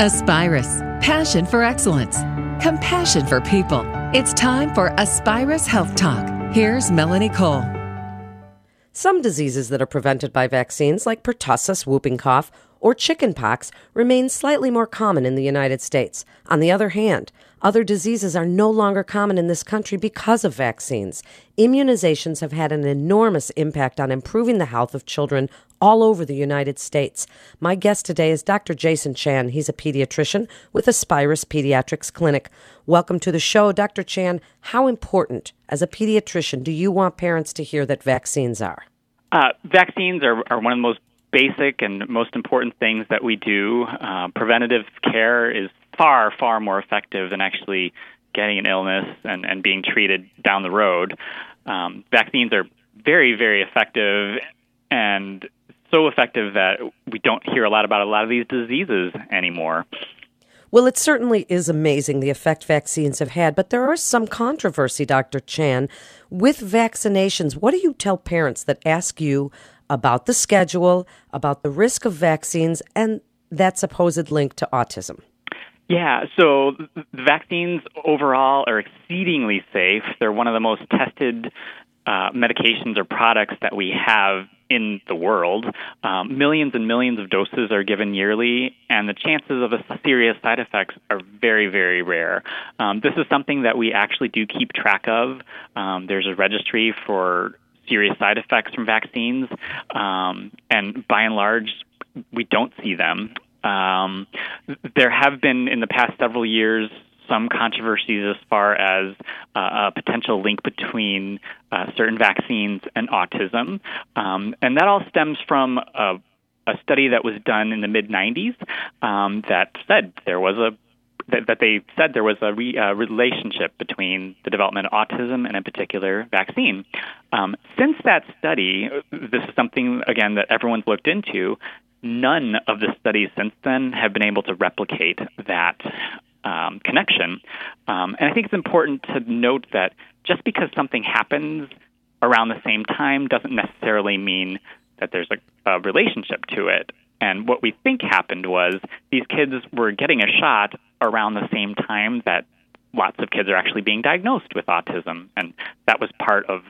Aspirus, passion for excellence, compassion for people. It's time for Aspirus Health Talk. Here's Melanie Cole. Some diseases that are prevented by vaccines, like pertussis, whooping cough, or chickenpox, remain slightly more common in the United States. On the other hand, other diseases are no longer common in this country because of vaccines. Immunizations have had an enormous impact on improving the health of children all over the United States. My guest today is Dr. Jason Chan. He's a pediatrician with Aspirus Pediatrics Clinic. Welcome to the show, Dr. Chan. How important, as a pediatrician, do you want parents to hear that vaccines are? Uh, vaccines are, are one of the most basic and most important things that we do. Uh, preventative care is far, far more effective than actually getting an illness and, and being treated down the road. Um, vaccines are very, very effective and so effective that we don't hear a lot about a lot of these diseases anymore. Well, it certainly is amazing the effect vaccines have had, but there is some controversy, Dr. Chan, with vaccinations. What do you tell parents that ask you about the schedule, about the risk of vaccines, and that supposed link to autism? Yeah, so the vaccines overall are exceedingly safe. They're one of the most tested uh, medications or products that we have in the world. Um, millions and millions of doses are given yearly, and the chances of a serious side effects are very, very rare. Um, this is something that we actually do keep track of. Um, there's a registry for serious side effects from vaccines, um, and by and large, we don't see them. Um, there have been in the past several years some controversies as far as uh, a potential link between uh, certain vaccines and autism. Um, and that all stems from a, a, study that was done in the mid 90s um, that said there was a that, they said there was a re, uh, relationship between the development of autism and a particular vaccine. Um, since that study, this is something again that everyone's looked into none of the studies since then have been able to replicate that um, connection. Um, and I think it's important to note that just because something happens around the same time doesn't necessarily mean that there's a, a relationship to it. And what we think happened was these kids were getting a shot around the same time that lots of kids are actually being diagnosed with autism. And that was part of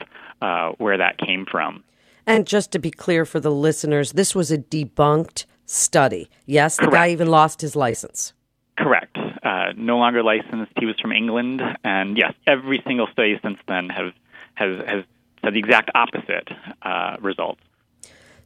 uh, where that came from. And just to be clear for the listeners, this was a debunked study. Yes, the Correct. guy even lost his license. Correct. Uh, no longer licensed. He was from England, and yes, every single study since then have has has said the exact opposite uh, results.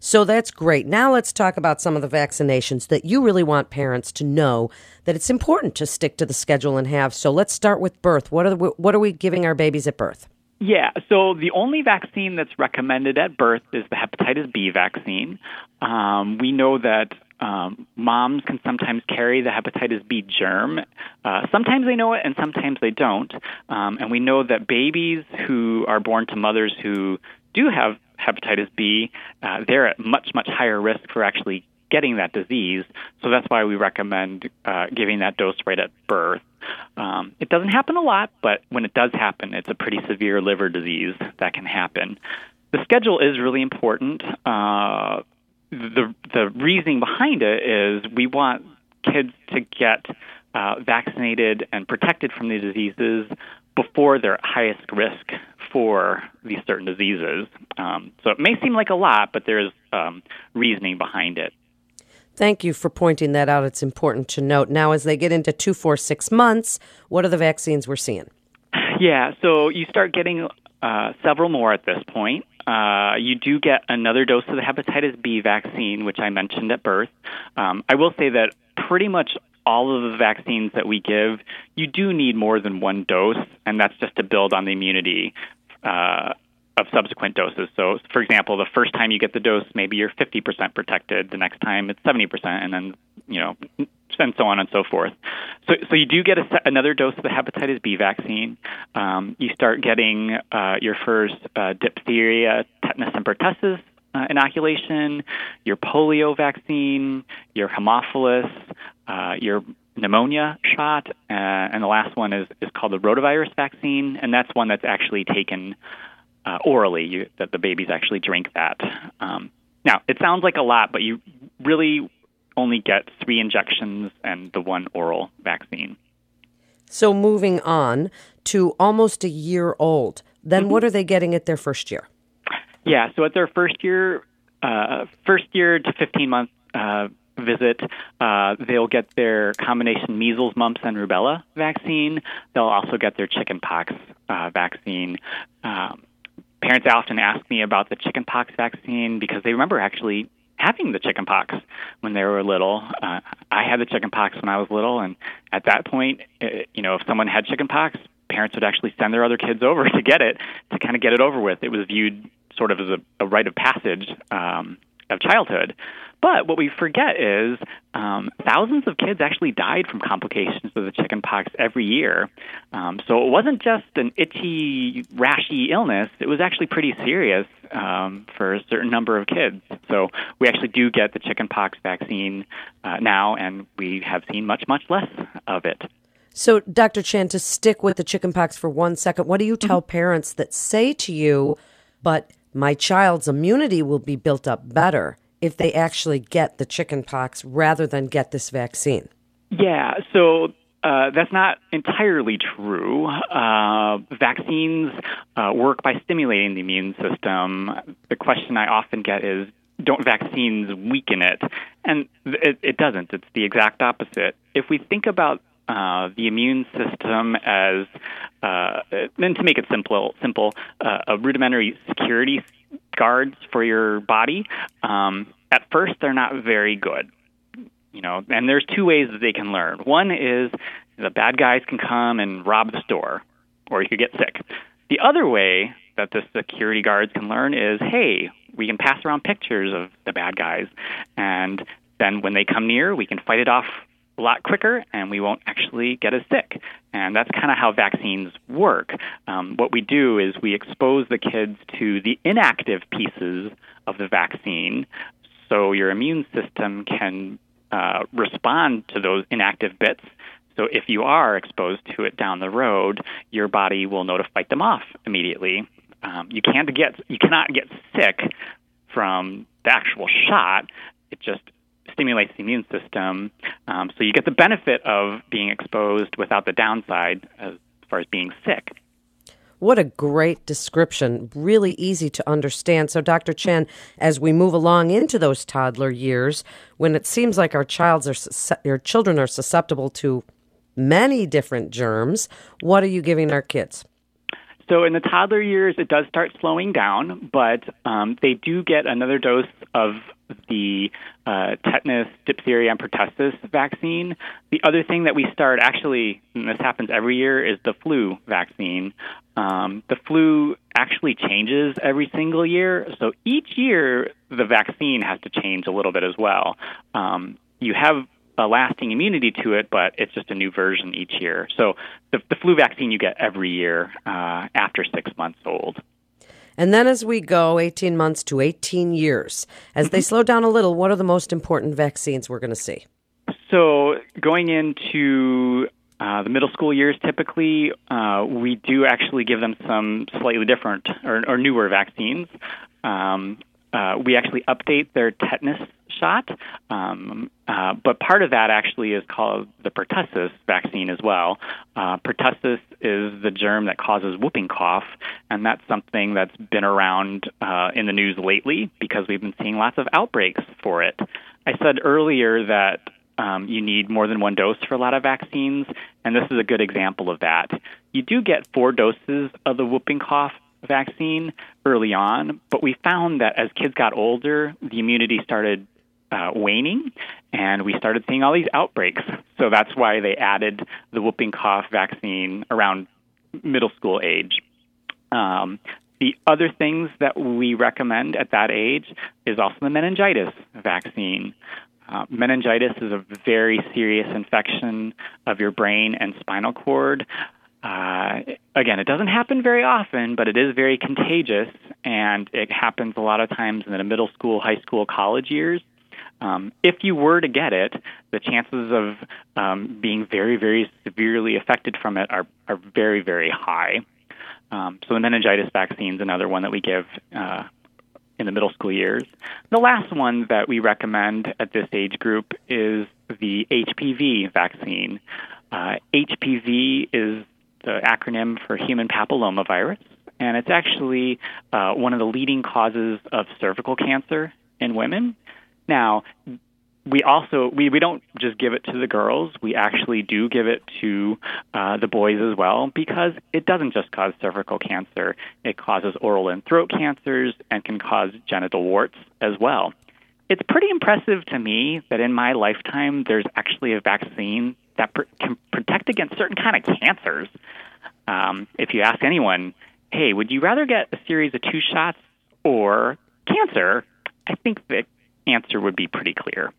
So that's great. Now let's talk about some of the vaccinations that you really want parents to know that it's important to stick to the schedule and have. So let's start with birth. What are the, what are we giving our babies at birth? Yeah, so the only vaccine that's recommended at birth is the hepatitis B vaccine. Um, we know that um, moms can sometimes carry the hepatitis B germ. Uh, sometimes they know it, and sometimes they don't. Um, and we know that babies who are born to mothers who do have hepatitis B, uh, they're at much, much higher risk for actually getting that disease. So that's why we recommend uh, giving that dose right at birth. Um, it doesn't happen a lot, but when it does happen, it's a pretty severe liver disease that can happen. The schedule is really important. Uh, the the reasoning behind it is we want kids to get uh, vaccinated and protected from these diseases before they're at highest risk for these certain diseases. Um, so it may seem like a lot, but there's um, reasoning behind it. Thank you for pointing that out. It's important to note. Now, as they get into two, four, six months, what are the vaccines we're seeing? Yeah, so you start getting uh, several more at this point. Uh, you do get another dose of the hepatitis B vaccine, which I mentioned at birth. Um, I will say that pretty much all of the vaccines that we give, you do need more than one dose, and that's just to build on the immunity uh, of subsequent doses. So, for example, the first time you get the dose, maybe you're 50% protected. The next time it's 70%, and then you know, and so on and so forth. So, so you do get a, another dose of the hepatitis B vaccine. Um, you start getting uh, your first uh, diphtheria, tetanus, and pertussis uh, inoculation, your polio vaccine, your Haemophilus, uh, your pneumonia shot, uh, and the last one is, is called the rotavirus vaccine, and that's one that's actually taken uh, orally, you, that the babies actually drink that. Um, now, it sounds like a lot, but you really only get three injections and the one oral vaccine. So moving on to almost a year old, then Mm-hmm. what are they getting at their first year? Yeah, so at their first year, uh, first year to 15 month uh, visit, uh, they'll get their combination measles, mumps, and rubella vaccine. They'll also get their chickenpox uh, vaccine. Um, parents often ask me about the chickenpox vaccine because they remember actually having the chickenpox when they were little. Uh, I had the chickenpox when I was little, and at that point, uh, you know, if someone had chickenpox, parents would actually send their other kids over to get it to kind of get it over with. It was viewed sort of as a, a rite of passage um, of childhood. But what we forget is um, thousands of kids actually died from complications of the chickenpox every year. Um, so it wasn't just an itchy, rashy illness. It was actually pretty serious um, for a certain number of kids. So we actually do get the chickenpox vaccine uh, now, and we have seen much, much less of it. So, Dr. Chan, to stick with the chickenpox for one second, what do you Mm-hmm. tell parents that say to you, but my child's immunity will be built up better if they actually get the chickenpox rather than get this vaccine? Yeah, so uh, that's not entirely true. Uh, vaccines uh, work by stimulating the immune system. The question I often get is, don't vaccines weaken it? And it, it doesn't. It's the exact opposite. If we think about uh, the immune system as, uh, and to make it simple, simple, uh, a rudimentary security guards for your body. Um, at first, they're not very good you know and there's two ways that they can learn one is the bad guys can come and rob the store or you could get sick the other way that the security guards can learn is hey we can pass around pictures of the bad guys and then when they come near we can fight it off a lot quicker and we won't actually get as sick and that's kind of how vaccines work um, what we do is we expose the kids to the inactive pieces of the vaccine so your immune system can uh, respond to those inactive bits. So if you are exposed to it down the road, your body will know to fight them off immediately. Um, you can't get you cannot get sick from the actual shot. It just stimulates the immune system, um, so you get the benefit of being exposed without the downside as far as being sick. What a great description. Really easy to understand. So, Dr. Chen, as we move along into those toddler years, when it seems like our childs are your children are susceptible to many different germs, what are you giving our kids? So in the toddler years, it does start slowing down, but um, they do get another dose of the uh, tetanus, diphtheria, and pertussis vaccine. The other thing that we start, actually, and this happens every year, is the flu vaccine. Um, the flu actually changes every single year, so each year the vaccine has to change a little bit as well. Um, you have a lasting immunity to it, but it's just a new version each year. So the, the flu vaccine you get every year uh, after six months old. And then as we go 18 months to 18 years, as they slow down a little, what are the most important vaccines we're going to see? So going into uh, the middle school years, typically, uh, we do actually give them some slightly different or, or newer vaccines. Um, uh, we actually update their tetanus shot, um, uh, but part of that actually is called the pertussis vaccine as well. Uh, pertussis is the germ that causes whooping cough, and that's something that's been around uh, in the news lately because we've been seeing lots of outbreaks for it. I said earlier that um, you need more than one dose for a lot of vaccines, and this is a good example of that. You do get four doses of the whooping cough vaccine early on, but we found that as kids got older, the immunity started uh, waning, and we started seeing all these outbreaks. So that's why they added the whooping cough vaccine around middle school age. Um, the other things that we recommend at that age is also the meningitis vaccine. Uh, meningitis is a very serious infection of your brain and spinal cord. Uh, again, it doesn't happen very often, but it is very contagious, and it happens a lot of times in the middle school, high school, college years. Um, if you were to get it, the chances of um, being very, very severely affected from it are, are very, very high. Um, so the meningitis vaccine is another one that we give uh, in the middle school years. The last one that we recommend at this age group is the HPV vaccine. Uh, HPV is the acronym for human papillomavirus, and it's actually uh, one of the leading causes of cervical cancer in women. Now, we also we, we don't just give it to the girls. We actually do give it to uh, the boys as well because it doesn't just cause cervical cancer. It causes oral and throat cancers and can cause genital warts as well. It's pretty impressive to me that in my lifetime there's actually a vaccine that pr- can protect against certain kind of cancers. Um, if you ask anyone hey would you rather get a series of two shots or cancer? I think the answer would be pretty clear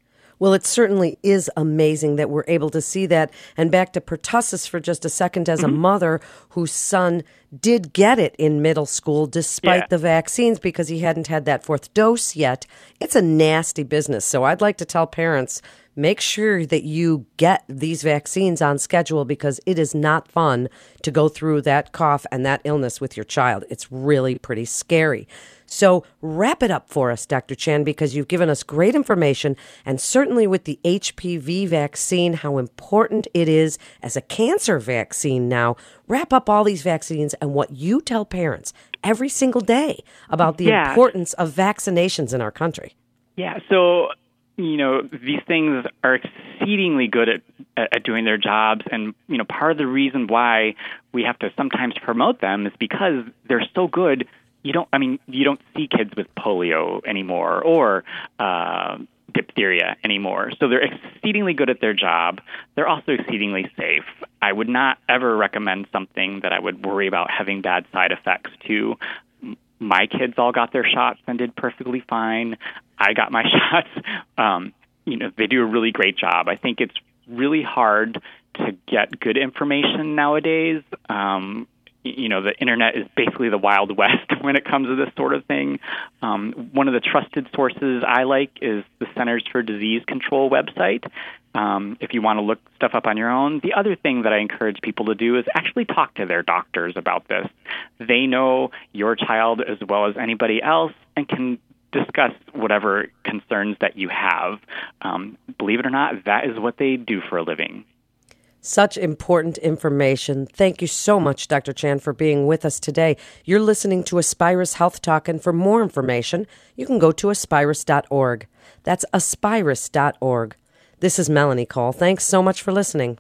well, it certainly is amazing that we're able to see that. And back to pertussis for just a second, as mm-hmm. a mother whose son did get it in middle school despite yeah. the vaccines because he hadn't had that fourth dose yet. It's a nasty business. So I'd like to tell parents make sure that you get these vaccines on schedule because it is not fun to go through that cough and that illness with your child. It's really pretty scary. So, wrap it up for us, Dr. Chan, because you've given us great information, and certainly with the HPV vaccine, how important it is as a cancer vaccine now. Wrap up all these vaccines and what you tell parents every single day about the yeah. importance of vaccinations in our country. Yeah, so you know these things are exceedingly good at, at doing their jobs and you know part of the reason why we have to sometimes promote them is because they're so good you don't i mean you don't see kids with polio anymore or uh, diphtheria anymore so they're exceedingly good at their job they're also exceedingly safe i would not ever recommend something that i would worry about having bad side effects to my kids all got their shots and did perfectly fine. I got my shots. Um, you know, they do a really great job. I think it's really hard to get good information nowadays. Um, you know, the internet is basically the wild west when it comes to this sort of thing. Um, one of the trusted sources I like is the Centers for Disease Control website. Um, if you want to look stuff up on your own, the other thing that I encourage people to do is actually talk to their doctors about this. They know your child as well as anybody else and can discuss whatever concerns that you have. Um, believe it or not, that is what they do for a living. Such important information. Thank you so much, Dr. Chan, for being with us today. You're listening to Aspirus Health Talk, and for more information, you can go to aspirus.org. That's aspirus.org. This is Melanie Cole. Thanks so much for listening.